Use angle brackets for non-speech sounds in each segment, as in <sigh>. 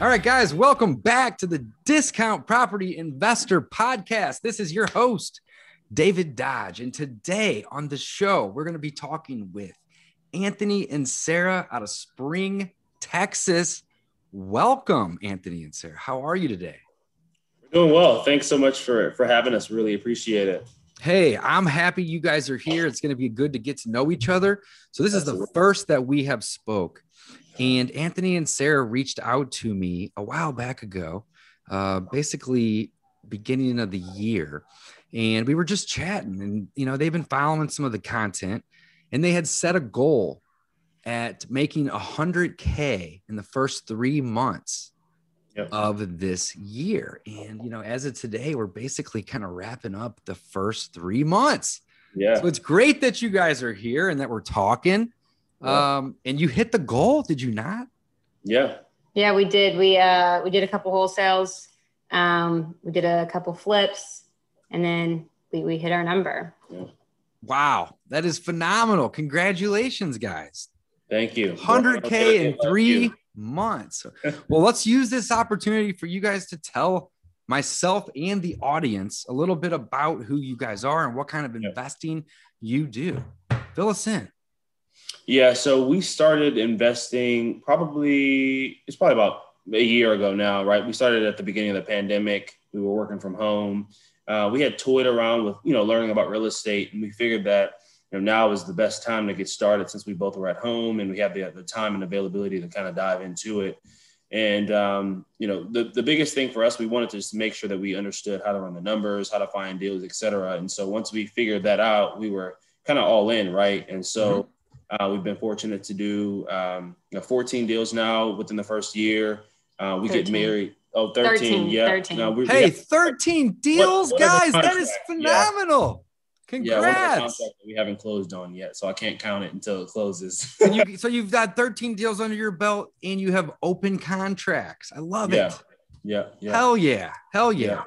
All right, guys, welcome back to the Discount Property Investor Podcast. This is your host, David Dodge. And today on the show, we're going to be talking with Anthony and Sara out of Spring, Texas. Welcome, Anthony and Sara. How are you today? We're doing well. Thanks so much for, for having us. Really appreciate it. Hey, I'm happy you guys are here. It's going to be good to get to know each other. So this Absolutely. is the first that we have spoke. And Anthony and Sarah reached out to me a while back ago, uh, basically beginning of the year. And we were just chatting, and you know, they've been following some of the content, and they had set a goal at making a hundred K in the first three months yep. of this year. And you know, as of today, we're basically kind of wrapping up the first three months. Yeah. So it's great that you guys are here and that we're talking. Um, and you hit the goal, did you not? Yeah. Yeah, we did. We uh we did a couple wholesales. Um, we did a couple flips, and then we we hit our number. Yeah. Wow, that is phenomenal! Congratulations, guys. Thank you. 100k in three months. <laughs> well, let's use this opportunity for you guys to tell myself and the audience a little bit about who you guys are and what kind of investing you do. Fill us in. Yeah, so we started investing probably it's probably about a year ago now, right? We started at the beginning of the pandemic. We were working from home. Uh, we had toyed around with you know learning about real estate, and we figured that you know now is the best time to get started since we both were at home and we had the, the time and availability to kind of dive into it. And um, you know the the biggest thing for us, we wanted to just make sure that we understood how to run the numbers, how to find deals, et cetera. And so once we figured that out, we were kind of all in, right? And so. Mm-hmm uh, we've been fortunate to do um, you know, 14 deals now within the first year. Uh, we 13. get married. Oh, 13. 13 yeah. 13. No, we, hey, we 13 deals, what, what guys. That is phenomenal. Yeah. Congrats. Yeah, we haven't closed on yet, so I can't count it until it closes. you, <laughs> so you've got 13 deals under your belt and you have open contracts. I love yeah. it. Yeah. yeah. Hell yeah. Hell yeah. yeah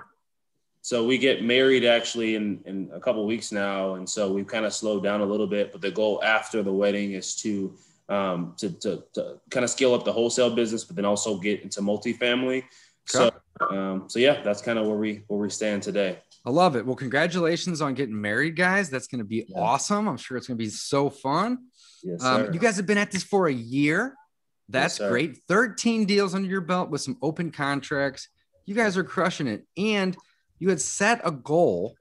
so we get married actually in, in a couple weeks now and so we've kind of slowed down a little bit but the goal after the wedding is to um, to, to, to kind of scale up the wholesale business but then also get into multifamily. So um, so yeah that's kind of where we where we stand today. I love it. Well congratulations on getting married guys. That's going to be yeah. awesome. I'm sure it's going to be so fun. Yes, um, you guys have been at this for a year. That's yes, great. 13 deals under your belt with some open contracts. You guys are crushing it. And you had set a goal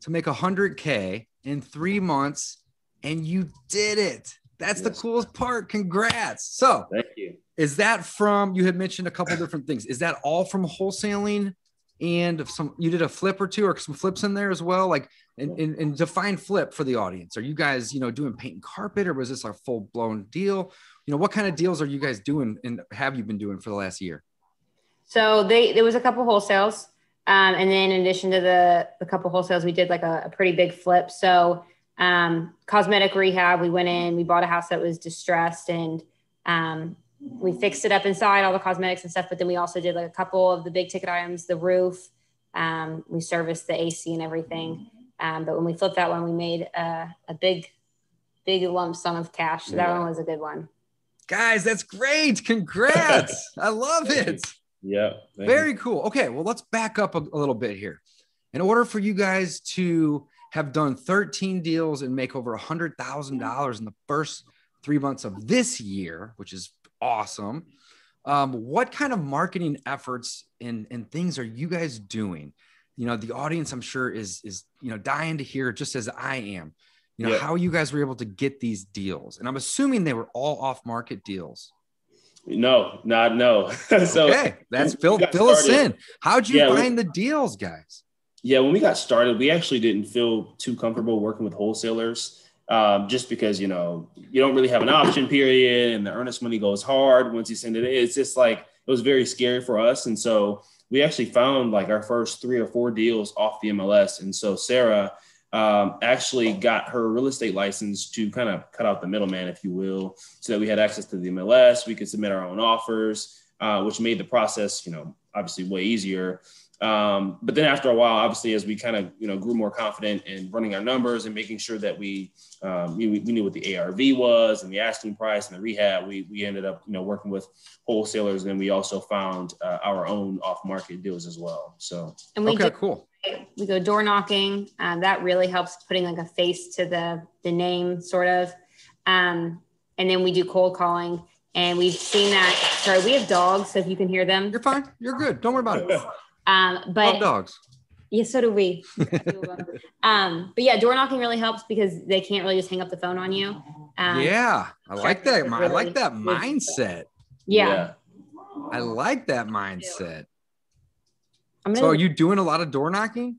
to make 100K in three months and you did it. That's yes. the coolest part. Congrats. So, thank you. Is that from you had mentioned a couple <clears throat> different things? Is that all from wholesaling and some you did a flip or two or some flips in there as well? Like, and, and, and define flip for the audience. Are you guys, you know, doing paint and carpet or was this a full blown deal? You know, what kind of deals are you guys doing and have you been doing for the last year? So they there was a couple wholesales. Um, and then in addition to the, the couple wholesales, we did like a, a pretty big flip. So um, cosmetic rehab, we went in, we bought a house that was distressed and um, we fixed it up inside, all the cosmetics and stuff. But then we also did like a couple of the big ticket items, the roof. Um, we serviced the AC and everything. Um, but when we flipped that one, we made a, a big, big lump sum of cash. So that yeah. one was a good one. Guys, that's great. Congrats. <laughs> I love it. Yeah. Very you. cool. Okay. Well, let's back up a, a little bit here. In order for you guys to have done 13 deals and make over hundred thousand dollars in the first three months of this year, which is awesome. Um, what kind of marketing efforts and, and things are you guys doing? You know, the audience, I'm sure, is is you know dying to hear, just as I am. You know, yeah. how you guys were able to get these deals, and I'm assuming they were all off market deals. No, not no. <laughs> so okay, that's fill fill us in. How'd you yeah, find we, the deals, guys? Yeah, when we got started, we actually didn't feel too comfortable working with wholesalers. Um, just because you know you don't really have an option period and the earnest money goes hard once you send it in. It's just like it was very scary for us. And so we actually found like our first three or four deals off the MLS. And so Sara um, actually got her real estate license to kind of cut out the middleman, if you will, so that we had access to the MLS. We could submit our own offers, uh, which made the process, you know, obviously way easier. Um, but then after a while, obviously, as we kind of you know grew more confident in running our numbers and making sure that we um, we, we, knew what the ARV was and the asking price and the rehab, we we ended up you know working with wholesalers. And we also found uh, our own off market deals as well. So and we okay, do, cool. We go door knocking. Um, that really helps putting like a face to the the name, sort of. Um, and then we do cold calling, and we've seen that. Sorry, we have dogs, so if you can hear them, You're fine. You're good. Don't worry about it. <laughs> Um, but Love dogs. yeah, so do we. <laughs> um, but yeah, door knocking really helps because they can't really just hang up the phone on you. Um, yeah, I like that. really I like that good mindset. yeah. I like that mindset. I'm gonna, So, are you doing a lot of door knocking?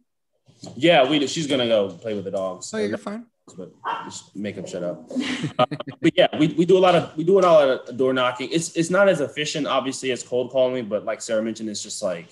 yeah, we she's gonna go play with the dogs. Oh, you're fine. but just make them shut up. Uh, but yeah, we, we do a lot of we do a lot of door knocking. It's it's not as efficient, obviously, as cold calling, but like Sara mentioned, it's just like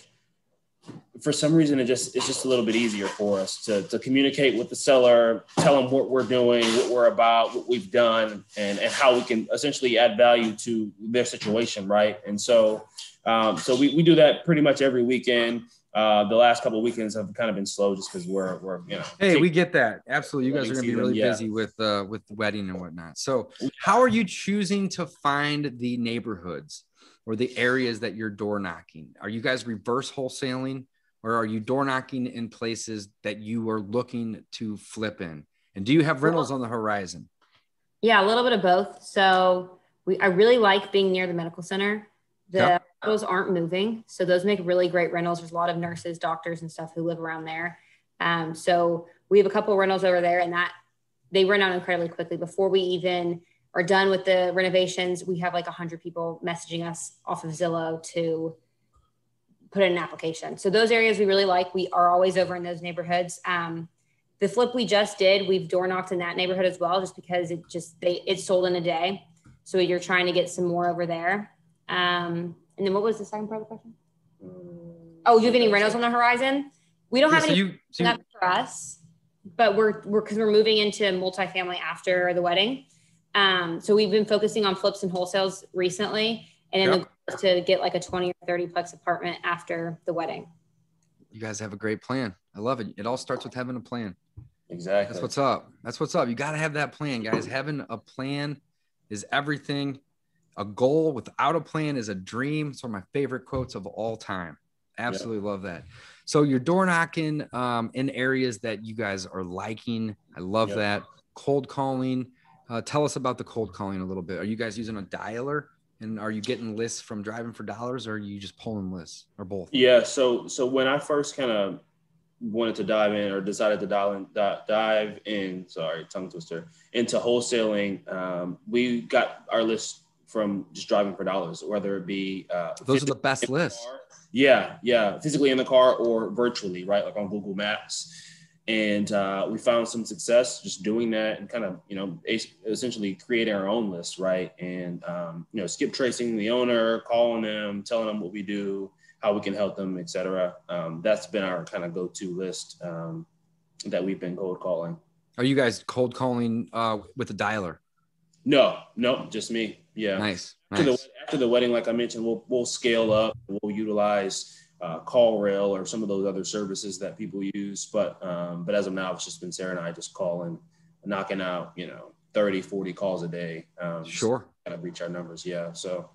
for some reason it just it's just a little bit easier for us to to communicate with the seller, tell them what we're doing, what we're about, what we've done, and and how we can essentially add value to their situation, right? And so um, so we, we do that pretty much every weekend. Uh, the last couple of weekends have kind of been slow just because we're we're you know Hey, we get that. Absolutely. You guys are going to be Wedding really yeah. busy with uh with the wedding and whatnot. So, how are you choosing to find the neighborhoods or the areas that you're door knocking? Are you guys reverse wholesaling or are you door knocking in places that you are looking to flip in? And do you have rentals on the horizon? yeah, a little bit of both. So we I really like being near the medical center. The Yeah. those aren't moving, so those make really great rentals. There's a lot of nurses, doctors, and stuff who live around there. Um, so we have a couple of rentals over there, and that they rent out incredibly quickly. Before we even are done with the renovations, we have like hundred people messaging us off of Zillow to put in an application. So those areas we really like. We are always over in those neighborhoods. Um, the flip we just did, we've door knocked in that neighborhood as well, just because it just they it sold in a day. So you're trying to get some more over there. Um, and then what was the second part of the question? Oh, do you have any rentals on the horizon? We don't Yeah, have so any you, so you- for us, but we're we're because we're moving into multifamily after the wedding. Um, so we've been focusing on flips and wholesales recently, and then Yeah. the goal is to get like a 20 or 30 plex apartment after the wedding. you guys have a great plan. I love it. It all starts with having a plan. exactly. That's what's up. That's what's up. You got to have that plan, guys. Having a plan is everything. A goal without a plan is a dream. It's one of my favorite quotes of all time. Absolutely love that. So you're door knocking um, in areas that you guys are liking. I love Yep. that. Cold calling. Uh, tell us about the cold calling a little bit. Are you guys using a dialer? And are you getting lists from driving for dollars or are you just pulling lists or both? Yeah. So so when I first kind of wanted to dive in or decided to dive in, dive in, sorry, tongue twister, into wholesaling, um, we got our list from just driving for dollars, whether it be uh, Those are the best in the lists. Yeah, yeah, physically in the car or virtually, right? Like on Google Maps. And uh, we found some success just doing that and kind of, you know, essentially creating our own list, right? And, um, you know, skip tracing the owner, calling them, telling them what we do, how we can help them, et cetera. Um, that's been our kind of go-to list um, that we've been cold calling. Are you guys cold calling uh, with a dialer? No, no, just me. Yeah. Nice. After, nice. the, after the wedding, like I mentioned, we'll, we'll scale up. We'll utilize uh, CallRail or some of those other services that people use. But um, but as of now, it's just been Sara and I just calling, knocking out, you know, 30, 40 calls a day. Um, Sure. Kind of reach our numbers. Yeah. So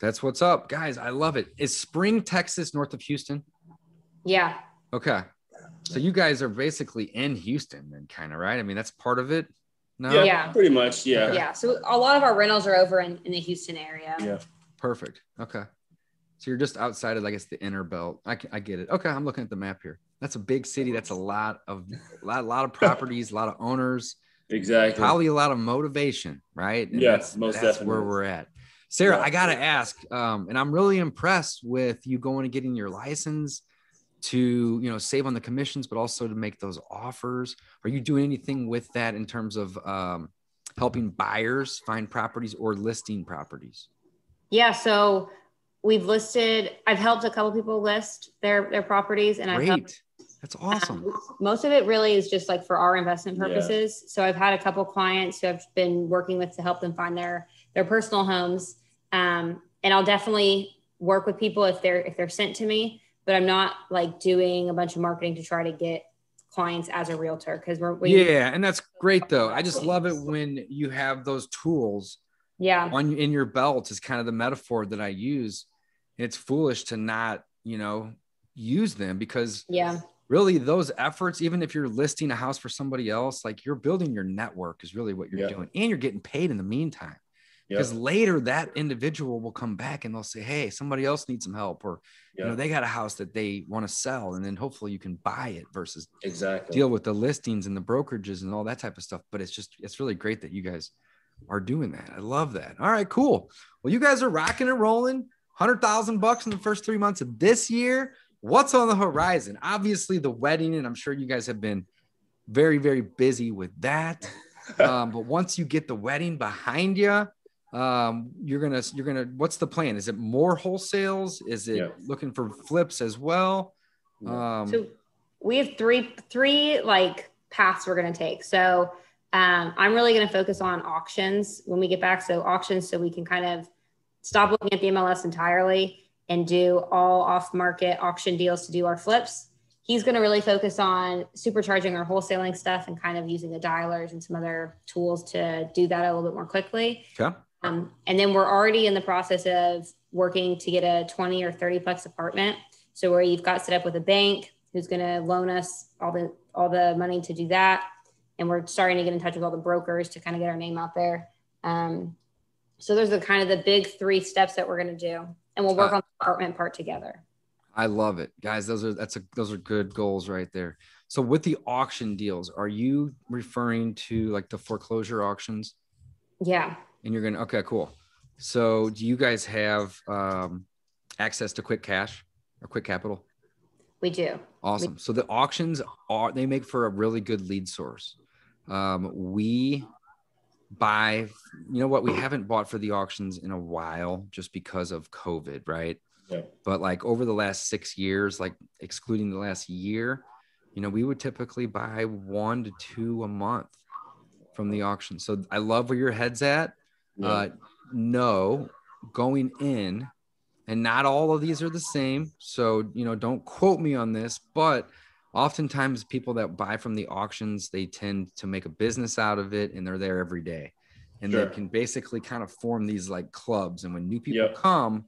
That's what's up, guys. I love it. Is Spring, Texas, north of Houston? Yeah. Okay. So you guys are basically in Houston, then, kind of, right? I mean, that's part of it. No. yeah, Yeah. pretty much. Yeah. Yeah. So a lot of our rentals are over in, in the Houston area. Yeah. Perfect. Okay. So you're just outside of, I guess, the inner belt. I, I get it. Okay. I'm looking at the map here. That's a big city. That's a lot of, a lot, lot of properties, a lot of owners, Exactly. probably a lot of motivation, right? And Yeah, that's, most that's where we're at. Sara, Yeah. I gotta ask, um, and I'm really impressed with you going and getting your license to, you know, save on the commissions, but also to make those offers. Are you doing anything with that in terms of um, helping buyers find properties or listing properties? Yeah. So we've listed. I've helped a couple people list their their properties, and I've helped That's awesome. Um, most of it really is just like for our investment Yeah. purposes. So I've had a couple clients who I've been working with to help them find their their personal homes. Um, and I'll definitely work with people if they're if they're sent to me, but I'm not like doing a bunch of marketing to try to get clients as a realtor because we're we, yeah, and that's great though. I just love it when you have those tools yeah on in your belt is kind of the metaphor that I use. It's foolish to not, you know, use them because yeah really those efforts, even if you're listing a house for somebody else, like you're building your network is really what you're Yeah. doing. And you're getting paid in the meantime. Because later that individual will come back and they'll say, Hey, somebody else needs some help, or you know, they got a house that they want to sell, and then hopefully you can buy it versus Exactly. deal with the listings and the brokerages and all that type of stuff. But it's just it's really great that you guys are doing that. I love that. All right, cool. Well, you guys are rocking and rolling. Hundred thousand bucks in the first three months of this year. What's on the horizon? Obviously, the wedding, and I'm sure you guys have been very, very busy with that. <laughs> Um, but once you get the wedding behind you, um, you're gonna you're gonna. What's the plan? Is it more wholesales? Is it Yeah. looking for flips as well? Um, So we have three three like paths we're going to take. So um, I'm really going to focus on auctions when we get back. So auctions, so we can kind of stop looking at the MLS entirely and do all off market auction deals to do our flips. He's going to really focus on supercharging our wholesaling stuff and kind of using the dialers and some other tools to do that a little bit more quickly. okay. Um, and then we're already in the process of working to get a 20 or 30 plex apartment. So where you've got set up with a bank who's going to loan us all the all the money to do that, and we're starting to get in touch with all the brokers to kind of get our name out there. Um, so those are kind of the big three steps that we're going to do, and we'll work Uh, on the apartment part together. I love it, guys. Those are that's a those are good goals right there. So with the auction deals, are you referring to like the foreclosure auctions? Yeah, And you're gonna okay, cool. So do you guys have um, access to quick cash or quick capital? we do. Awesome. So the auctions are they make for a really good lead source. Um, we buy, you know what, we haven't bought for the auctions in a while just because of COVID, right? Yeah. But like over the last six years, like excluding the last year, you know, we would typically buy one to two a month from the auction. So I love where your head's at. Yeah. Uh, no, going in, and not all of these are the same. So, you know, don't quote me on this, but oftentimes people that buy from the auctions, they tend to make a business out of it and they're there every day. And Sure. they can basically kind of form these like clubs. And when new people Yep. come,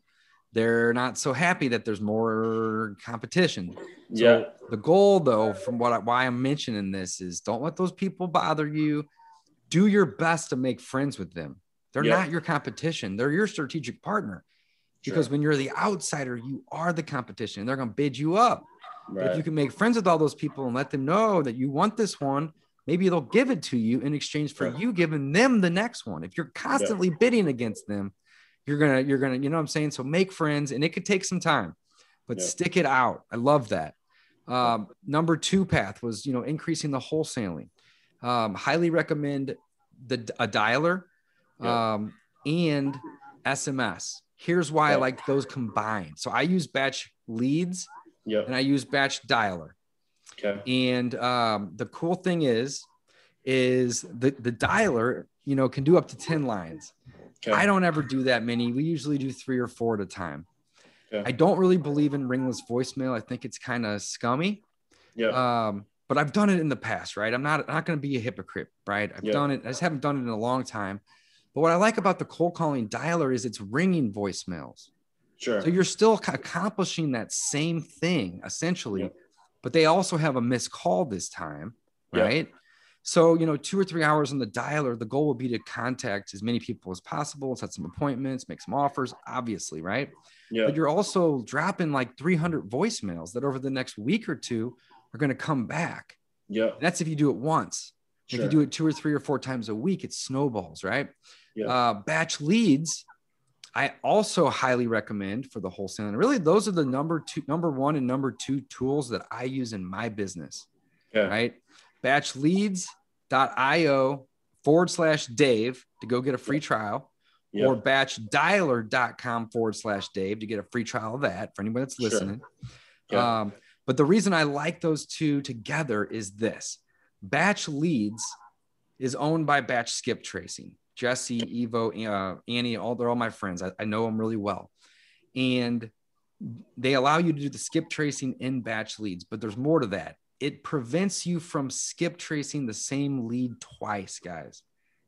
they're not so happy that there's more competition. So yeah. the goal, though, from what I, why I'm mentioning this is don't let those people bother you. Do your best to make friends with them. They're Yeah. not your competition. They're your strategic partner. Because Sure. when you're the outsider, you are the competition. and They're going to bid you up. But if you can make friends with all those people and let them know that you want this one, maybe they'll give it to you in exchange for Yeah. you giving them the next one. If you're constantly bidding against them, you're gonna, you're gonna, you know what I'm saying? So make friends, and it could take some time, but Yeah. stick it out. I love that. Um, number two path was, you know, increasing the wholesaling. Um, highly recommend the a dialer Yeah. um, and SMS. Here's why I like those combined. So I use batch leads Yep. and I use batch dialer. Okay. And um, the cool thing is, is the the dialer, you know, can do up to ten lines. Okay. I don't ever do that many. We usually do three or four at a time. Okay. I don't really believe in ringless voicemail. I think it's kind of scummy. Yeah. Um, but I've done it in the past, right? I'm not not going to be a hypocrite, right? I've Yeah. done it. I just haven't done it in a long time. But what I like about the cold calling dialer is it's ringing voicemails. sure. So you're still accomplishing that same thing essentially, Yeah. but they also have a missed call this time, right? So, you know, two or three hours on the dialer, the goal would be to contact as many people as possible, set some appointments, make some offers, obviously, right? yeah. But you're also dropping like 300 voicemails that over the next week or two are going to come back. Yeah. And that's if you do it once. Sure. If you do it two or three or four times a week, it snowballs, right? Yeah. Uh, batch leads, I also highly recommend for the wholesaling. Really, those are the number two, number one, and number two tools that I use in my business. Okay. Right? Batchleads.io forward slash Dave to go get a free trial, Yep. or batchdialer.com forward slash Dave to get a free trial of that for anybody that's Sure. listening. Yeah. Um, but the reason I like those two together is this Batch Leads is owned by Batch Skip Tracing. Jesse, Evo, uh, Annie, all they're all my friends. I, I know them really well. And they allow you to do the skip tracing in batch leads, but there's more to that. It prevents you from skip tracing the same lead twice, guys.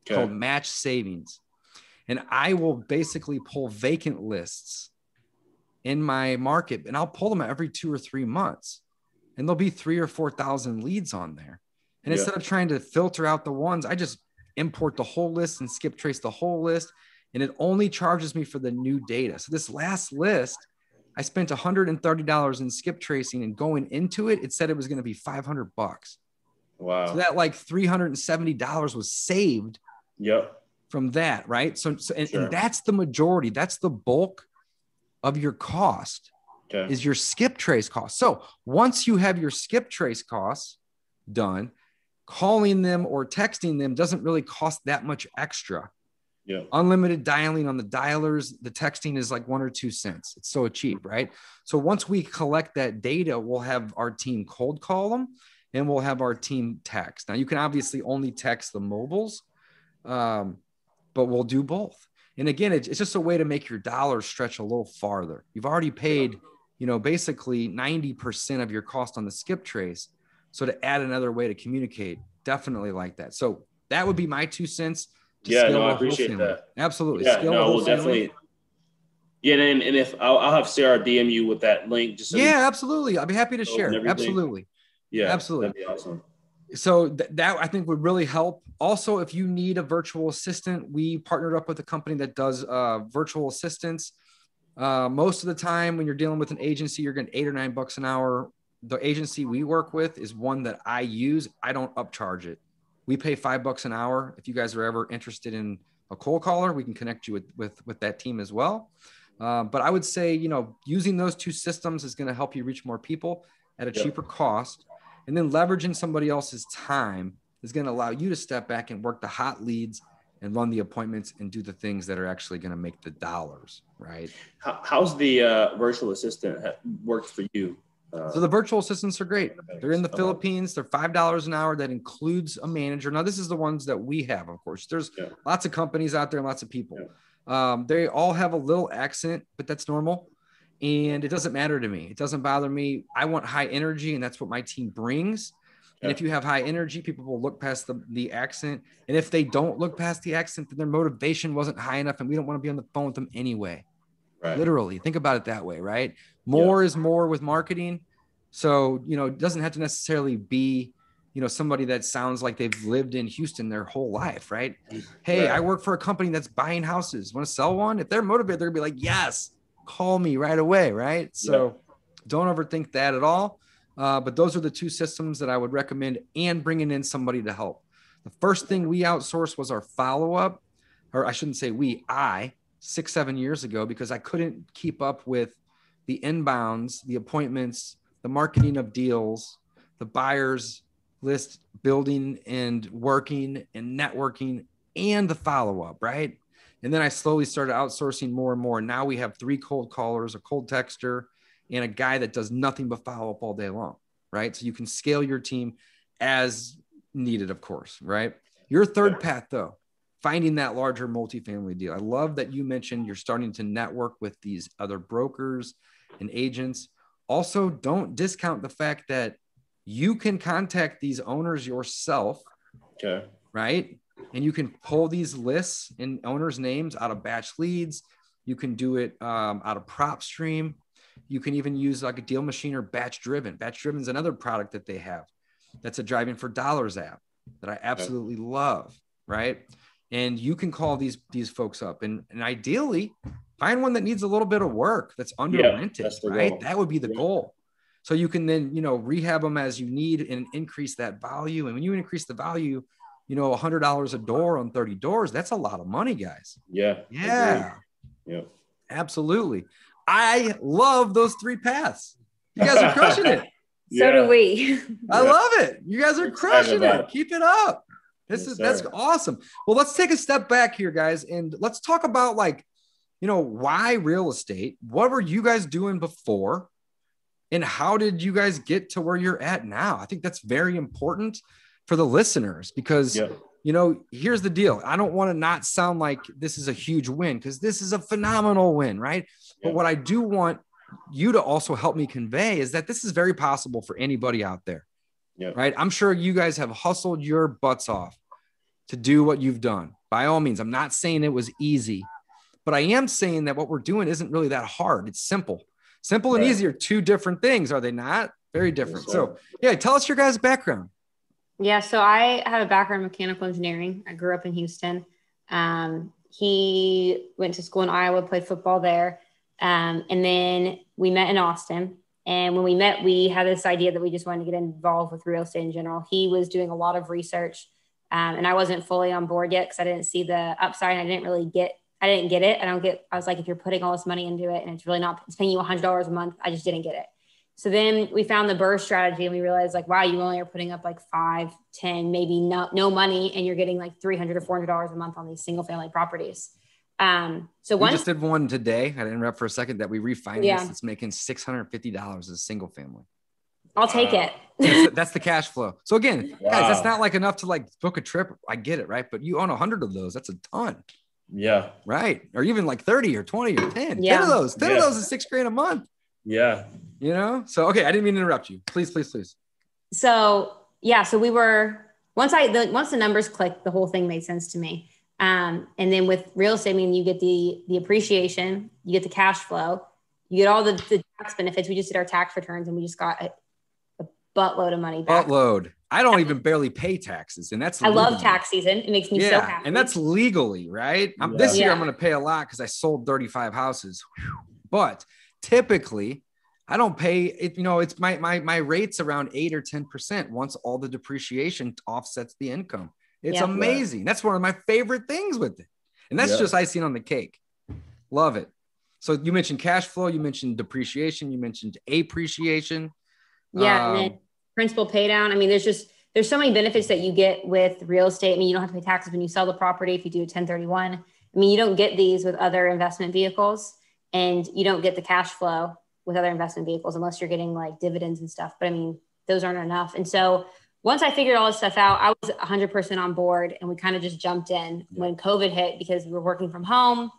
Okay. called match savings. And I will basically pull vacant lists in my market and I'll pull them every two or three months. And there'll be three or 4,000 leads on there. And Yeah. instead of trying to filter out the ones, I just import the whole list and skip trace the whole list. And it only charges me for the new data. So this last list, I spent $130 in skip tracing and going into it, it said it was going to be 500 bucks. Wow. So that like $370 was saved yep. from that, right? So, so and, Sure. and that's the majority. That's the bulk of your cost Okay. is your skip trace cost. So once you have your skip trace costs done, calling them or texting them doesn't really cost that much extra. Yep. Unlimited dialing on the dialers, the texting is like one or two cents. It's so cheap, right? So once we collect that data, we'll have our team cold call them and we'll have our team text. Now you can obviously only text the mobiles, um, but we'll do both. And again, it's, it's just a way to make your dollars stretch a little farther. You've already paid, you know, basically 90% of your cost on the skip trace. So to add another way to communicate, definitely like that. So that would be my two cents. to Yeah, scale no, I appreciate that. Absolutely. Yeah, Scale no, we'll definitely. Yeah, and, and if I'll, I'll have Sara DM you with that link, just so Yeah, absolutely. I'll be happy to share. Absolutely. yeah, absolutely. that'd be awesome. so th- that I think would really help. Also, if you need a virtual assistant, we partnered up with a company that does uh, virtual assistants. Uh, most of the time, when you're dealing with an agency, you're getting eight or nine bucks an hour. The agency we work with is one that I use. I don't upcharge it. We pay five bucks an hour. If you guys are ever interested in a cold caller, we can connect you with with, with that team as well. Uh, but I would say, you know, using those two systems is going to help you reach more people at a cheaper cost. And then leveraging somebody else's time is going to allow you to step back and work the hot leads and run the appointments and do the things that are actually going to make the dollars, right? How, how's the uh, virtual assistant worked for you? So the virtual assistants are great. They're in the. Philippines. They're five dollars an hour. That includes a manager. Now, this is the ones that we have, of course. There's Yeah. lots of companies out there, and lots of people. Um, they all have a little accent, but that's normal. And it doesn't matter to me. It doesn't bother me. I want high energy, and that's what my team brings. And if you have high energy, people will look past the, the accent. And if they don't look past the accent, then their motivation wasn't high enough, and we don't want to be on the phone with them anyway right. literally think about it that way right? More is more with marketing. So you know it doesn't have to necessarily be you know somebody that sounds like they've lived in houston their whole life right? Hey Right. i work for a company that's buying houses. Want to sell one? If they're motivated they're gonna be like yes call me right away right? So don't overthink that at all. Uh, but those are the two systems that i would recommend and bringing in somebody to help. The first thing we outsourced was our follow-up or i shouldn't say we i six, seven years ago because I couldn't keep up with the inbounds, the appointments, the marketing of deals, the buyers list building and working and networking and the follow up, right? And then I slowly started outsourcing more and more. Now we have three cold callers, a cold texter, and a guy that does nothing but follow up all day long, right? So you can scale your team as needed, of course, right? Your third path, though, finding that larger multifamily deal. I love that you mentioned you're starting to network with these other brokers and agents. Also, don't discount the fact that you can contact these owners yourself, Okay. right? And you can pull these lists and owners' names out of batch leads. You can do it um, out of PropStream. You can even use like a deal machine or batch driven. Batch driven is another product that they have. That's a driving for dollars app that I absolutely love, right? And you can call these these folks up and, and ideally find one that needs a little bit of work that's under rented, that's the right? goal. That would be the Yeah. goal. So you can then, you know, rehab them as you need and increase that value. And when you increase the value, you know, hundred dollars a door on 30 doors, that's a lot of money, guys. Yeah. Yeah, yeah Yep. absolutely. I love those three paths. You guys are crushing it. <laughs> So Yeah. do we. I Yeah. love it. You guys are crushing it. it. Keep it up. This Yes, is that's awesome. Well, let's take a step back here, guys, and let's talk about like, you know, why real estate? What were you guys doing before? And how did you guys get to where you're at now? I think that's very important for the listeners because Yeah. you know, here's the deal. I don't want to not sound like this is a huge win because this is a phenomenal win, right? Yeah. But what I do want you to also help me convey is that this is very possible for anybody out there, Yeah. right? I'm sure you guys have hustled your butts off to do what you've done. By all means, I'm not saying it was easy, but I am saying that what we're doing isn't really that hard. It's simple. Simple and Right. easy are two different things, are they not? Very different. So, yeah, tell us your guys' background. Yeah, so I have a background in mechanical engineering. I grew up in Houston. Um, he went to school in Iowa, played football there. Um, and then we met in Austin. And when we met, we had this idea that we just wanted to get involved with real estate in general. He was doing a lot of research, um, and I wasn't fully on board yet because I didn't see the upside. I didn't really get, I didn't get it. I don't get. I was like, if you're putting all this money into it and it's really not, it's paying you hundred dollars a month. I just didn't get it. So then we found the BRRRR strategy and we realized like, wow, you only are putting up like five, 10, maybe no, no money. And you're getting like 300 or $400 a month on these single family properties. Um, so We just did one today. I didn't interrupt for a second that we refinanced. Yeah. It's making six hundred fifty dollars as a single family. I'll take it. That's, <laughs> the- that's the cash flow. So again, guys, that's not like enough to like book a trip. I get it, right? But you own a hundred of those. That's a ton, Yeah. right? Or even like thirty or twenty or ten. Yeah. Ten of those. Ten Yeah. of those is six grand a month. Yeah. You know. So okay, I didn't mean to interrupt you. Please, please, please. so yeah, so we were once I the once the numbers clicked, the whole thing made sense to me. Um, and then with real estate, I mean, you get the the appreciation, you get the cash flow, you get all the, the tax benefits. We just did our tax returns, and we just got a, a buttload of money back. Buttload. I don't even barely pay taxes, and that's I love tax season. It makes me so happy. and that's legally right. Yeah. This year Yeah. I'm going to pay a lot because I sold 35 houses, Whew. but typically I don't pay it. You know, it's my my my rates around eight or ten percent once all the depreciation offsets the income. It's Yeah. amazing. That's one of my favorite things with it, and that's Yeah. just icing on the cake. Love it. So you mentioned cash flow, you mentioned depreciation, you mentioned appreciation. Yeah, and Um, then principal pay down. I mean, there's just there's so many benefits that you get with real estate. I mean, you don't have to pay taxes when you sell the property if you do a 1031. I mean, you don't get these with other investment vehicles, and you don't get the cash flow with other investment vehicles unless you're getting like dividends and stuff. But I mean, those aren't enough. And so once I figured all this stuff out, I was 100% on board, and we kind of just jumped in when COVID hit because we were working from home.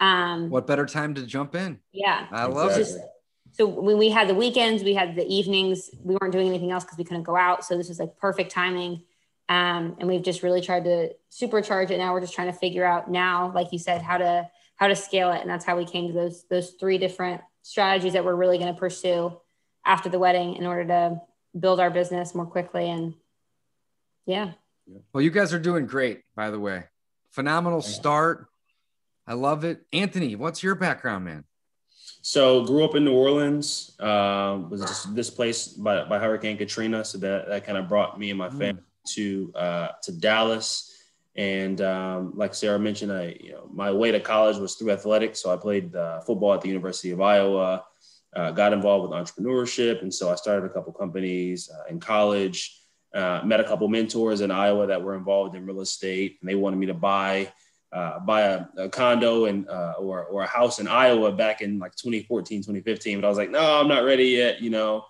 Um, What better time to jump in? yeah, I love Exactly. it. so when we had the weekends, we had the evenings, we weren't doing anything else because we couldn't go out. So this was like perfect timing. Um, and we've just really tried to supercharge it. Now we're just trying to figure out now, like you said, how to how to scale it. And that's how we came to those those three different strategies that we're really going to pursue after the wedding in order to build our business more quickly. And yeah. Well, you guys are doing great, by the way. Phenomenal start. I love it. Anthony, what's your background, man? So grew up in New Orleans. Um, was just displaced by, by Hurricane Katrina, so that that kind of brought me and my Mm. family to uh, to Dallas. And um, like Sara mentioned, I you know my way to college was through athletics. So I played uh, football at the University of Iowa. Uh, got involved with entrepreneurship, and so I started a couple companies uh, in college. Uh, met a couple mentors in Iowa that were involved in real estate, and they wanted me to buy uh, buy a, a condo and uh, or or a house in Iowa back in like 2014, 2015. But I was like, no, I'm not ready yet, you know.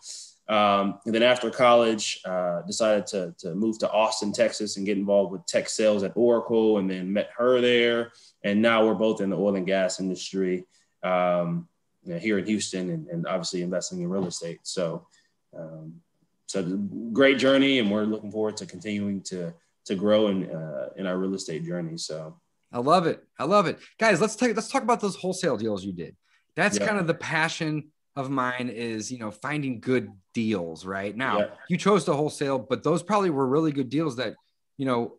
Um, and then after college, uh, decided to to move to Austin, Texas, and get involved with tech sales at Oracle, and then met her there. And now we're both in the oil and gas industry um, you know, here in Houston, and, and obviously investing in real estate. So. Um, so great journey, and we're looking forward to continuing to to grow in uh, in our real estate journey. So I love it. I love it. Guys, let's take let's talk about those wholesale deals you did. That's Yeah. kind of the passion of mine is, you know, finding good deals, right? Now, Yeah. you chose to wholesale, but those probably were really good deals that, you know,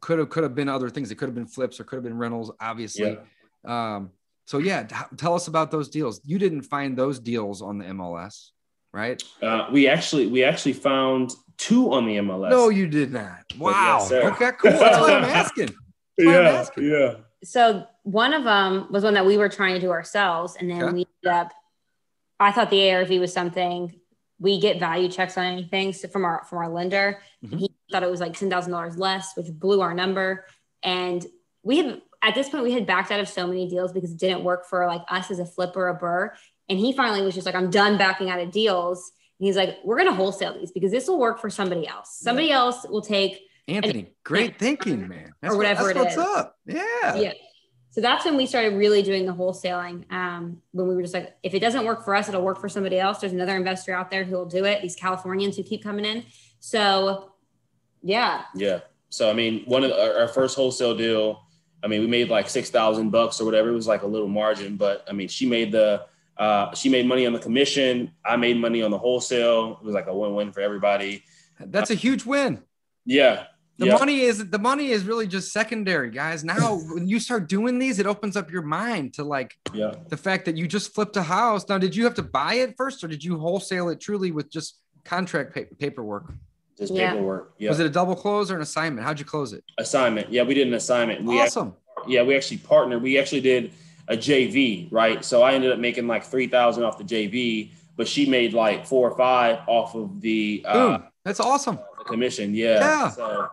could have could have been other things. It could have been flips or could have been rentals, obviously. Um, so yeah, t- tell us about those deals. You didn't find those deals on the MLS, right? uh, we actually we actually found two on the MLS. No, you did not. Wow. yes, okay, cool. That's why I'm <laughs> asking. why I'm yeah, asking. yeah, So one of them was one that we were trying to do ourselves, and then Okay. we ended up. I thought the ARV was something we get value checks on anything so from our from our lender. Mhm. And he thought it was like ten thousand dollars less, which blew our number. And we have at this point we had backed out of so many deals because it didn't work for like us as a flipper or a BRRRR. And he finally was just like, I'm done backing out of deals. And he's like, we're gonna wholesale these because this will work for somebody else. Somebody else will take Anthony, <laughs> great thinking, man. That's Or whatever what, it what's is. up. Yeah. yeah. So that's when we started really doing the wholesaling. Um, when we were just like, if it doesn't work for us, it'll work for somebody else. There's another investor out there who will do it. These Californians who keep coming in. So, yeah, Yeah. So I mean, one of the, our, our first wholesale deal, I mean, we made like six thousand bucks or whatever. It was like a little margin, but I mean, she made the uh, she made money on the commission. I made money on the wholesale. It was like a win-win for everybody. That's a huge win. Yeah. The yeah. money is the money is really just secondary, guys. Now, <laughs> when you start doing these, it opens up your mind to like Yeah. the fact that you just flipped a house. Now, did you have to buy it first, or did you wholesale it truly with just contract pa- paperwork? Just Yeah. paperwork. Yeah. Was it a double close or an assignment? How'd you close it? assignment? Yeah, we did an assignment. We act- awesome. yeah, we actually partnered. We actually did a JV, right? So I ended up making like three thousand off the JV, but she made like four or five off of the, uh, Boom. That's awesome. the commission. Yeah. Yeah. So,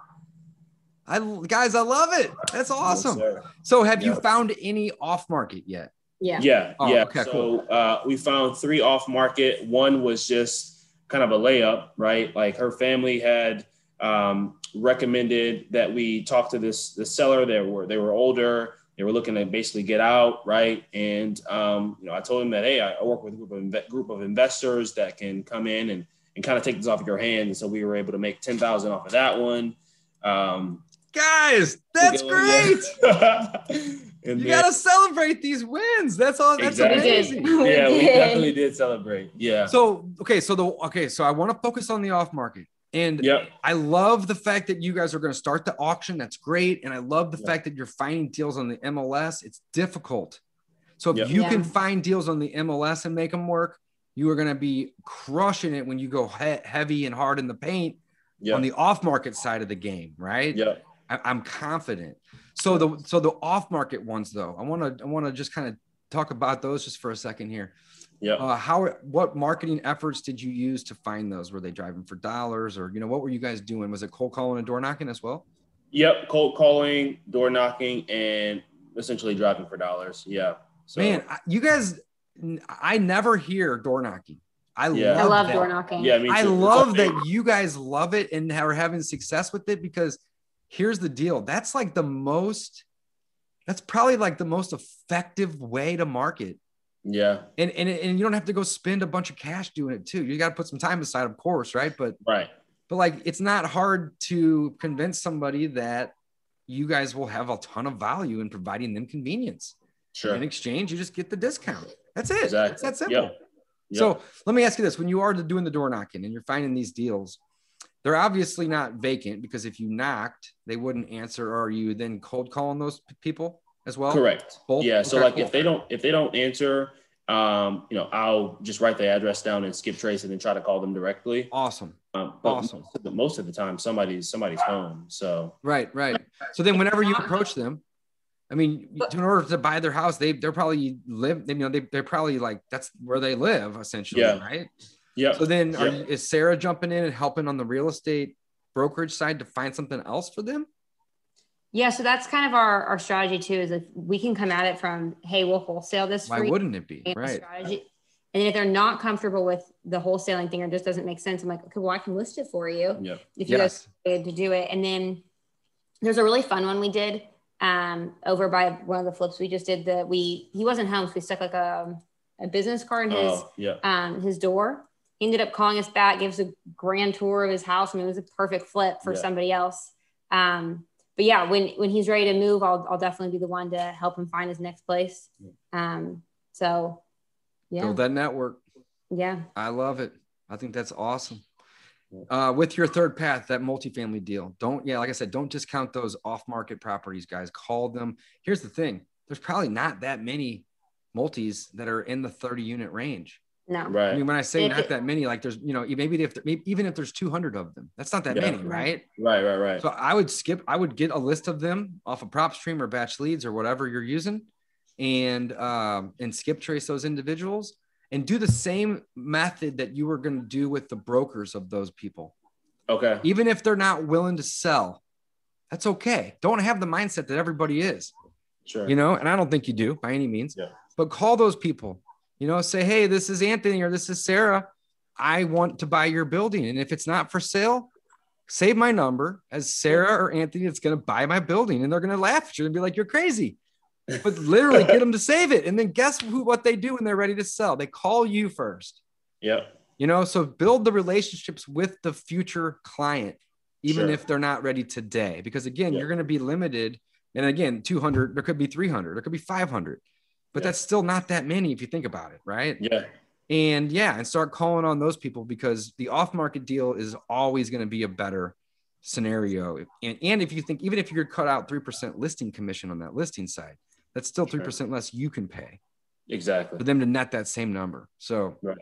I guys, I love it. That's awesome. yes. So, have you found any off market yet? yeah, Yeah, Oh, yeah. okay, so cool. uh, we found three off market. One was just kind of a layup, right? Like her family had um, recommended that we talk to this the seller. They were they were older. They were looking to basically get out, right? And um, you know, I told them that hey, I work with a group of inve- group of investors that can come in and and kind of take this off of your hands. And so we were able to make ten thousand off of that one. Um, Guys, that's great. <laughs> and You then- gotta celebrate these wins. That's all. That's Exactly. amazing. <laughs> Yeah, we definitely did celebrate. Yeah. So okay, so the okay, so I want to focus on the off market, and Yep. I love the fact that you guys are going to start the auction. That's great, and I love the Yeah. fact that you're finding deals on the MLS. It's difficult, so if Yep. you Yeah. can find deals on the MLS and make them work, you are going to be crushing it when you go he- heavy and hard in the paint Yep. on the off market side of the game, right? Yeah. I, I'm confident. So the so the off market ones though, I want to I want to just kind of talk about those just for a second here. Yeah. Uh, how what marketing efforts did you use to find those? Were they driving for dollars or you know what were you guys doing? Was it cold calling and door knocking as well? Yep. Cold calling, door knocking, and essentially driving for dollars. Yeah. So, Man, you guys, I never hear door knocking. I Yeah. I love love that. door knocking. yeah, me too. I love that you guys love it and are having success with it because here's the deal. That's like the most, that's probably like the most effective way to market. Yeah. And, and, and you don't have to go spend a bunch of cash doing it too. You got to put some time aside, of course, right? But, Right. but like, it's not hard to convince somebody that you guys will have a ton of value in providing them convenience. Sure. In exchange, you just get the discount. That's it. Exactly. It's that simple. Yep. Yep. So let me ask you this: When you are doing the door knocking and you're finding these deals, they're obviously not vacant because if you knocked, they wouldn't answer. Or are you then cold calling those p- people as well? Correct. Both? Yeah. So like cool. if they don't if they don't answer, um, you know, I'll just write the address down and skip trace and then try to call them directly. Awesome. Um, but Awesome. most of the, most of the time somebody's somebody's home. So Right. Right. So then, whenever you approach them, I mean, in order to buy their house, they they're probably live. You know, they they're probably like that's where they live essentially, Yeah. right? Yeah. So then, are you, is Sara jumping in and helping on the real estate brokerage side to find something else for them? Yeah, so that's kind of our, our strategy too. Is if we can come at it from, hey, we'll wholesale this Why for wouldn't it be? and Right. Strategy. And if they're not comfortable with the wholesaling thing or just doesn't make sense, I'm like, okay, well, I can list it for you Yeah. if you guys Yes. are to do it. And then there's a really fun one we did um, over by one of the flips we just did. That we he wasn't home, so we stuck like a, a business card in his Oh, yeah. um, his door. He ended up calling us back, gave us a grand tour of his house. I mean, it was a perfect flip for Yeah. somebody else. Um, but yeah, when when he's ready to move, I'll I'll definitely be the one to help him find his next place. Um, so yeah, Build that network. yeah, I love it. I think that's awesome. Uh, with your third path, that multifamily deal, don't, yeah, like I said, don't discount those off market properties, guys. Call them. Here's the thing there's probably not that many multis that are in the 30 unit range. No, Right. I mean, when I say If not it- that many, like there's, you know, maybe if, maybe even if there's 200 of them, that's not that Yeah. many, right? Right. Right. Right. So I would skip, I would get a list of them off of PropStream or Batch Leads or whatever you're using and, um, and skip trace those individuals and do the same method that you were going to do with the brokers of those people. Okay. Even if they're not willing to sell, that's okay. Don't have the mindset that everybody is, Sure. you know, and I don't think you do by any means. Yeah. But call those people, you know, say, hey, this is Anthony or this is Sara. I want to buy your building. And if it's not for sale, save my number as Sara or Anthony that's going to buy my building. And they're going to laugh at you and be like, you're crazy. <laughs> But literally get them to save it. And then guess who, what they do when they're ready to sell? They call you first. Yep. You know, so build the relationships with the future client, even Sure. if they're not ready today. Because again, Yeah. you're going to be limited. And again, 200, there could be 300, there could be 500, but Yeah. that's still not that many if you think about it. Right. Yeah. And yeah, and start calling on those people because the off market deal is always going to be a better scenario. And, and if you think, even if you could cut out 3% listing commission on that listing side, that's still 3% less you can pay Exactly. for them to net that same number. So, Right.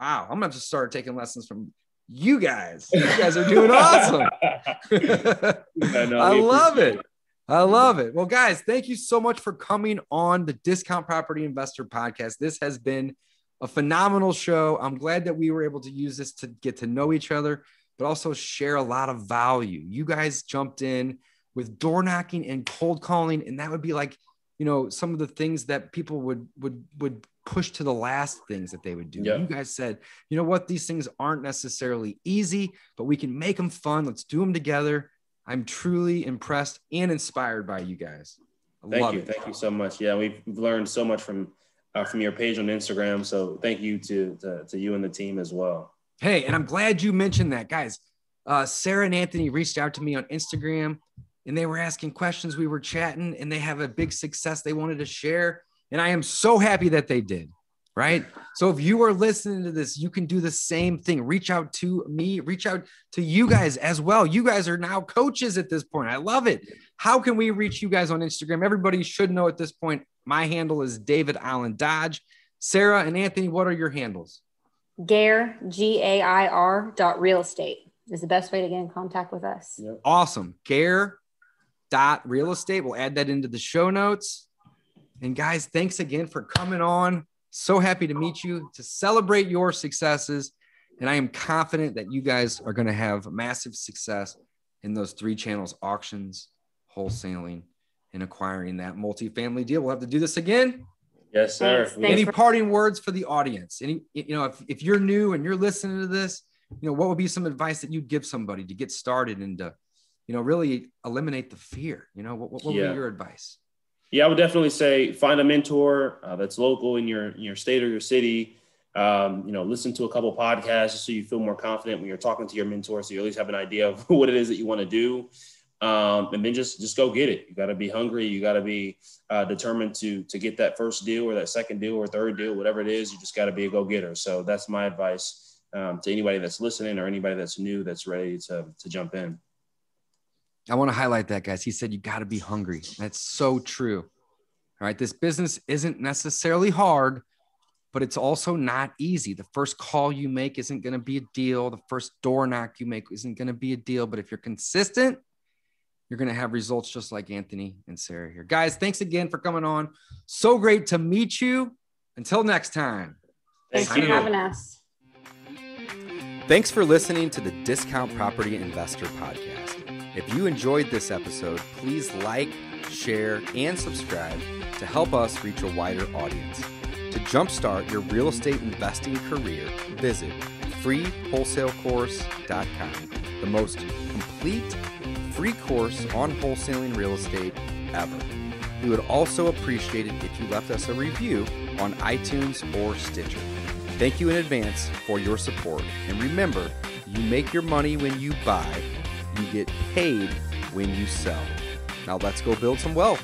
wow, I'm gonna have to start taking lessons from you guys. You guys are doing awesome. <laughs> I, <laughs> love appreciate it. I love it. Well, guys, thank you so much for coming on the Discount Property Investor Podcast. This has been a phenomenal show. I'm glad that we were able to use this to get to know each other, but also share a lot of value. You guys jumped in with door knocking and cold calling, and that would be like, you know, some of the things that people would would would push to the last things that they would do. Yeah. You guys said, you know what, these things aren't necessarily easy, but we can make them fun. Let's do them together. I'm truly impressed and inspired by you guys. I Thank love you. it. Thank you so much. Yeah, we've learned so much from uh, from your page on Instagram. So thank you to, to to you and the team as well. Hey, and I'm glad you mentioned that, guys. Uh, Sara and Anthony reached out to me on Instagram and they were asking questions. We were chatting and they have a big success they wanted to share. And I am so happy that they did. Right. So if you are listening to this, you can do the same thing. Reach out to me, reach out to you guys as well. You guys are now coaches at this point. I love it. How can we reach you guys on Instagram? Everybody should know at this point. My handle is David Allen Dodge. Sara and Anthony, what are your handles? Gair, G A I R dot real estate is the best way to get in contact with us. Yep. awesome Gair dot real estate we'll add that into the show notes and guys thanks again for coming on so happy to meet you to celebrate your successes and i am confident that you guys are going to have massive success in those three channels auctions wholesaling and acquiring that multifamily deal. We'll have to do this again. Yes, sir. Thanks. We- Thanks any for- parting words for the audience? Any you know if, if you're new and you're listening to this you know what would be some advice that you'd give somebody to get started and to you know really eliminate the fear? You know what, what, what would be your advice Yeah, I would definitely say find a mentor uh, that's local in your in your state or your city. Um, you know, listen to a couple podcasts so you feel more confident when you're talking to your mentor, so you at least have an idea of <laughs> what it is that you want to do. Um, and then just just go get it. You got to be hungry. You got to be uh, determined to to get that first deal or that second deal or third deal, whatever it is. You just got to be a go getter. So that's my advice um, to anybody that's listening or anybody that's new that's ready to to jump in. I want to highlight that guys he said you got to be hungry that's so true all right this business isn't necessarily hard but it's also not easy the first call you make isn't going to be a deal the first door knock you make isn't going to be a deal but if you're consistent you're going to have results just like Anthony and Sara here. Guys, thanks again for coming on. So great to meet you. Until next time. Thanks for having us. Thanks for listening to the Discount Property Investor Podcast. If you enjoyed this episode, please like, share, and subscribe to help us reach a wider audience. To jumpstart your real estate investing career, visit freewholesalecourse.com, the most complete free course on wholesaling real estate ever. We would also appreciate it if you left us a review on iTunes or Stitcher. Thank you in advance for your support. And remember, you make your money when you buy, you get paid when you sell. Now let's go build some wealth.